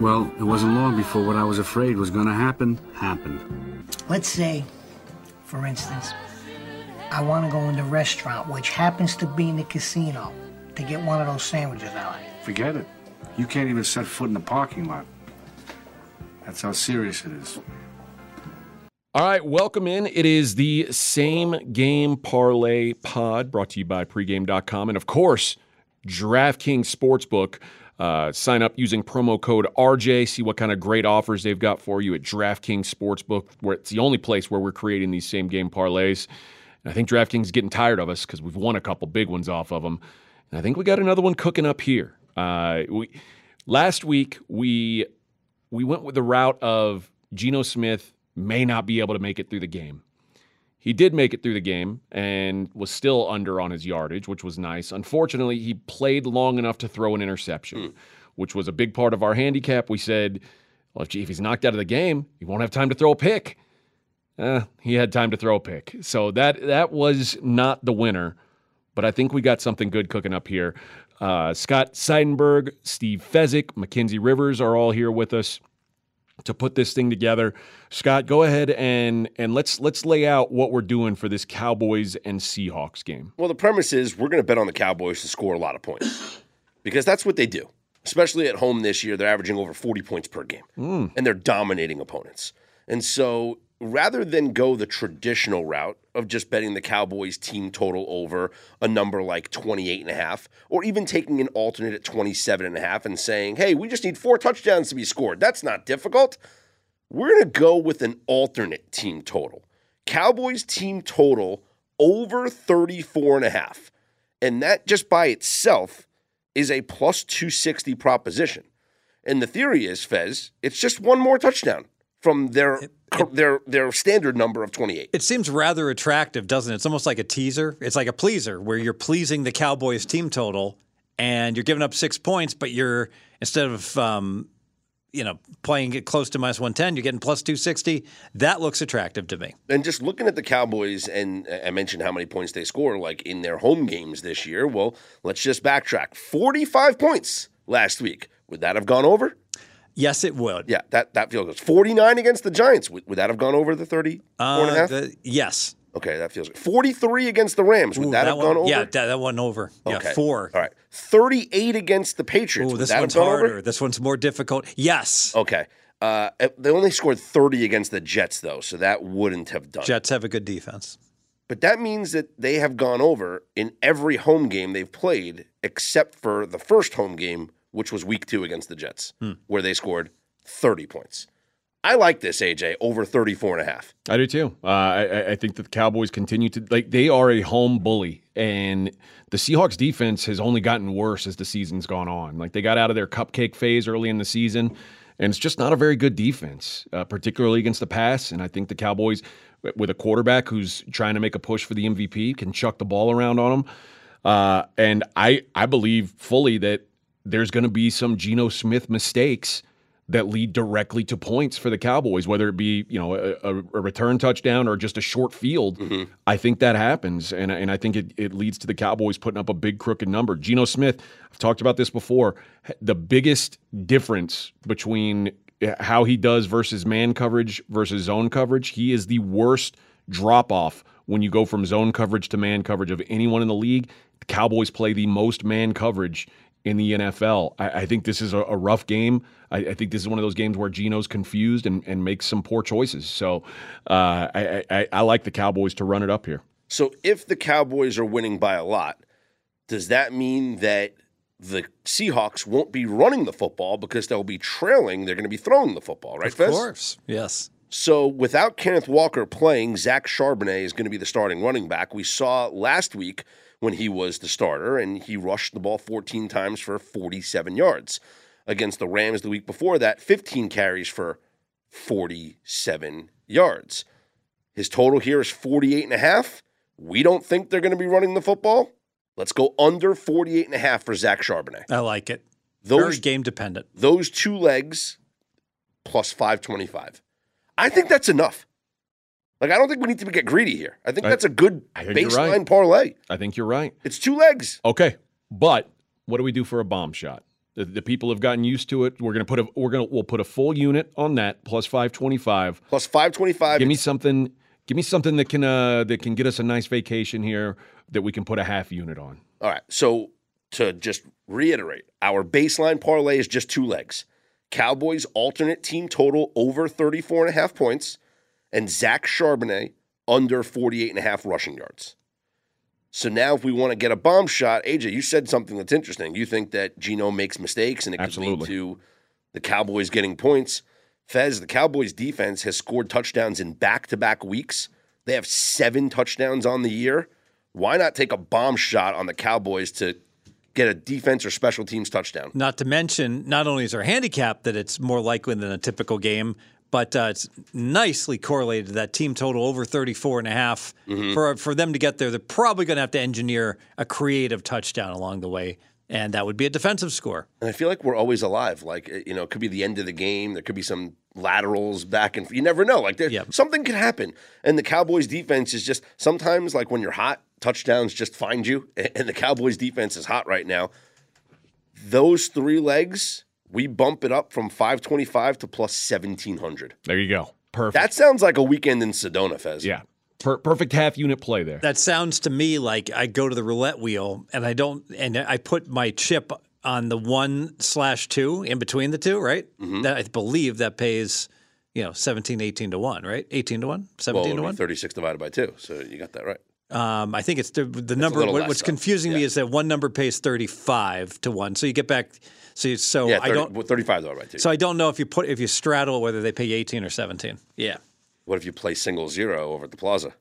Well, it wasn't long before what I was afraid was going to happen happened. Let's say, for instance, I want to go in the restaurant, which happens to be in the casino, to get one of those sandwiches I like. Forget it. You can't even set foot in the parking lot. That's how serious it is. All right, welcome in. It is the same game parlay pod brought to you by pregame.com and, of course, DraftKings Sportsbook. Uh, sign up using promo code RJ. See what kind of great offers they've got for you at DraftKings Sportsbook, where it's the only place where we're creating these same game parlays. And I think DraftKings is getting tired of us because we've won a couple big ones off of them. And I think we got another one cooking up here. Uh, we last week we we went with the route of Geno Smith may not be able to make it through the game. He did make it through the game and was still under on his yardage, which was nice. Unfortunately, he played long enough to throw an interception, mm. which was a big part of our handicap. We said, well, if, if he's knocked out of the game, he won't have time to throw a pick. Eh, he had time to throw a pick. So that that was not the winner, but I think we got something good cooking up here. Uh, Scott Seidenberg, Steve Fezzik, Mackenzie Rivers are all here with us to put this thing together. Scott, go ahead and and let's let's lay out what we're doing for this Cowboys and Seahawks game. Well, the premise is we're going to bet on the Cowboys to score a lot of points because that's what they do. Especially at home this year, they're averaging over 40 points per game mm. and they're dominating opponents. And so rather than go the traditional route of just betting the Cowboys team total over a number like 28 and a half or even taking an alternate at 27 and a half and saying, "Hey, we just need four touchdowns to be scored." That's not difficult. We're going to go with an alternate team total. Cowboys team total over 34 and a half. And that just by itself is a plus 260 proposition. And the theory is, Fez, it's just one more touchdown from their it, it, their their standard number of 28. It seems rather attractive, doesn't it? It's almost like a teaser. It's like a pleaser where you're pleasing the Cowboys team total and you're giving up 6 points, but you're instead of um, you know, playing it close to minus 110, you're getting plus 260. That looks attractive to me. And just looking at the Cowboys, and I mentioned how many points they score, like in their home games this year. Well, let's just backtrack 45 points last week. Would that have gone over? Yes, it would. Yeah, that that feels good. 49 against the Giants. Would, would that have gone over the 30? Uh, the, yes. Okay, that feels good. 43 against the Rams. Would Ooh, that, that, have one, gone over? Yeah, that, that one over. Okay. Yeah, four. All right. 38 against the Patriots. Ooh, this one's harder. Over? This one's more difficult. Yes. Okay. Uh, they only scored 30 against the Jets, though, so that wouldn't have done. Jets have a good defense. But that means that they have gone over in every home game they've played, except for the first home game, which was week two against the Jets, hmm. where they scored 30 points. I like this, AJ, over 34 and a half. I do too. Uh, I, I, think that the Cowboys continue to, like, they are a home bully. And the Seahawks defense has only gotten worse as the season's gone on. Like, they got out of their cupcake phase early in the season, and it's just not a very good defense, uh, particularly against the pass. And I think the Cowboys, with a quarterback who's trying to make a push for the MVP, can chuck the ball around on them. Uh, and I, I believe fully that there's going to be some Geno Smith mistakes that lead directly to points for the Cowboys, whether it be you know a, a return touchdown or just a short field. Mm-hmm. I think that happens, and and I think it, it leads to the Cowboys putting up a big crooked number. Geno Smith, I've talked about this before. The biggest difference between how he does versus man coverage versus zone coverage, he is the worst drop off when you go from zone coverage to man coverage of anyone in the league. The Cowboys play the most man coverage in the NFL. I, I think this is a, a rough game. I, I, think this is one of those games where Geno's confused and, and makes some poor choices. So uh, I, I, I like the Cowboys to run it up here. So if the Cowboys are winning by a lot, does that mean that the Seahawks won't be running the football because they'll be trailing? They're going to be throwing the football, right? Of Fez? course, yes. So without Kenneth Walker playing, Zach Charbonnet is going to be the starting running back. We saw last week when he was the starter, and he rushed the ball 14 times for 47 yards. Against the Rams the week before that, 15 carries for 47 yards. His total here is 48 and a half. We don't think they're going to be running the football. Let's go under 48 and a half for Zach Charbonnet. I like it. Those, Very game dependent. Those two legs plus 525. I think that's enough. Like I don't think we need to get greedy here. I think I, that's a good baseline right. parlay. I think you're right. It's two legs. Okay, but what do we do for a bomb shot? The, the people have gotten used to it. We're gonna put a we're gonna we'll put a full unit on that plus five twenty five. Plus 525. Give me something. Give me something that can uh, that can get us a nice vacation here that we can put a half unit on. All right. So to just reiterate, our baseline parlay is just two legs. Cowboys alternate team total over 34 and a half points and Zach Charbonnet under 48 and a half rushing yards. So now if we want to get a bomb shot, AJ, you said something that's interesting. You think that Geno makes mistakes and it could lead to the Cowboys getting points. Fez, the Cowboys defense has scored touchdowns in back-to-back weeks. They have 7 touchdowns on the year. Why not take a bomb shot on the Cowboys to get a defense or special teams touchdown? Not to mention, not only is our handicap that it's more likely than a typical game, but uh, it's nicely correlated to that team total over 34 and a half. For, for them to get there, they're probably going to have to engineer a creative touchdown along the way, and that would be a defensive score. And I feel like we're always alive. Like eh, you know, it could be the end of the game. There could be some laterals back and you never know. Like there, Yep. something could happen. And the Cowboys defense is just sometimes like when you're hot, touchdowns just find you. And the Cowboys defense is hot right now. Those three legs, we bump it up from 525 to plus 1700. There you go. Perfect. That sounds like a weekend in Sedona, Fez. yeah. Per- perfect half unit play there. That sounds to me like I go to the roulette wheel and I don't, and I put my chip on the one slash two in between the two, right? That I believe that pays, you know, 17, 18 to one, right? 18 to one, 17 it to would one. 36 divided by two. So you got that right. Um, I think it's the, the number. What, what's though. confusing me is that one number pays thirty-five to one, so you get back. So, you, so Yeah, I don't. well, 35 divided by two. So I don't know if you put if you straddle whether they pay eighteen or seventeen. Yeah, what if you play single zero over at the plaza?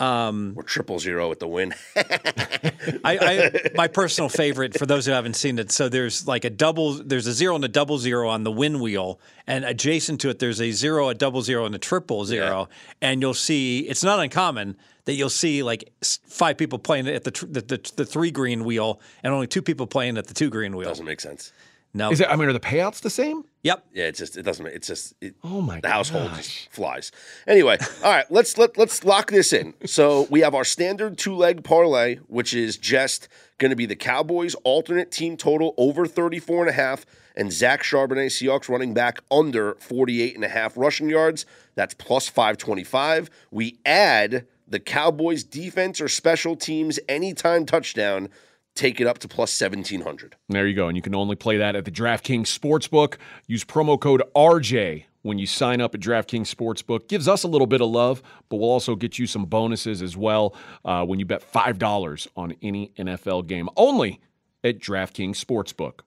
Um, or triple zero at the Wynn. I, I my personal favorite for those who haven't seen it. So there's like a double. There's a zero and a double zero on the Wynn wheel, and adjacent to it there's a zero, a double zero, and a triple zero. And you'll see it's not uncommon that you'll see like five people playing at the tr- the, the, the three green wheel and only two people playing at the two green wheel. Doesn't make sense. No. Is it? I mean, are the payouts the same? Yep. Yeah, it just it doesn't. It's just it, Oh my the household gosh. flies. Anyway, all right, let's let let's lock this in. So we have our standard two leg parlay, which is just going to be the Cowboys alternate team total over 34 and a half and Zach Charbonnet, Seahawks running back under 48 and a half rushing yards. That's plus 525. We add the Cowboys defense or special teams anytime touchdown, take it up to plus 1700. There you go. And you can only play that at the DraftKings Sportsbook. Use promo code RJ when you sign up at DraftKings Sportsbook. Gives us a little bit of love, but we'll also get you some bonuses as well uh, when you bet $5 on any NFL game. Only at DraftKings Sportsbook.